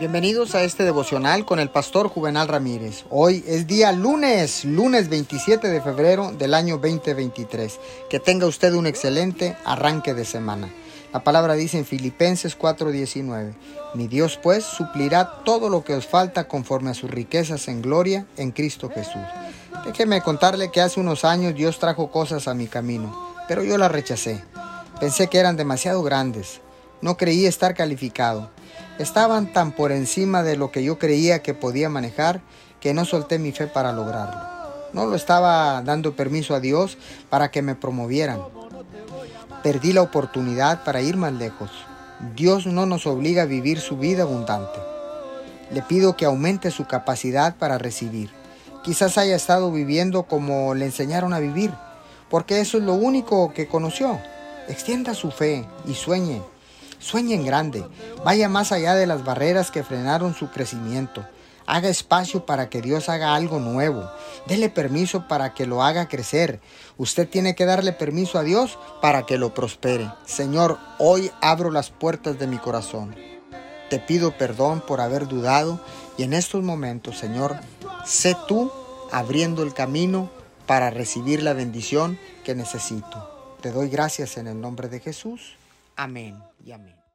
Bienvenidos a este devocional con el pastor Juvenal Ramírez. Hoy es día lunes, lunes 27 de febrero del año 2023. Que tenga usted un excelente arranque de semana. La palabra dice en Filipenses 4:19, Mi Dios pues suplirá todo lo que os falta conforme a sus riquezas en gloria en Cristo Jesús. Déjeme contarle que hace unos años Dios trajo cosas a mi camino, pero yo las rechacé. Pensé que eran demasiado grandes. No creí estar calificado estaban tan por encima de lo que yo creía que podía manejar que no solté mi fe para lograrlo. No lo estaba dando permiso a Dios para que me promovieran. Perdí la oportunidad para ir más lejos. Dios no nos obliga a vivir su vida abundante. Le pido que aumente su capacidad para recibir. Quizás haya estado viviendo como le enseñaron a vivir, porque eso es lo único que conoció. Extienda su fe y sueñe Sueñe en grande, vaya más allá de las barreras que frenaron su crecimiento. Haga espacio para que Dios haga algo nuevo. Dele permiso para que lo haga crecer. Usted tiene que darle permiso a Dios para que lo prospere. Señor, hoy abro las puertas de mi corazón. Te pido perdón por haber dudado y en estos momentos, Señor, sé tú abriendo el camino para recibir la bendición que necesito. Te doy gracias en el nombre de Jesús. Amén y amén.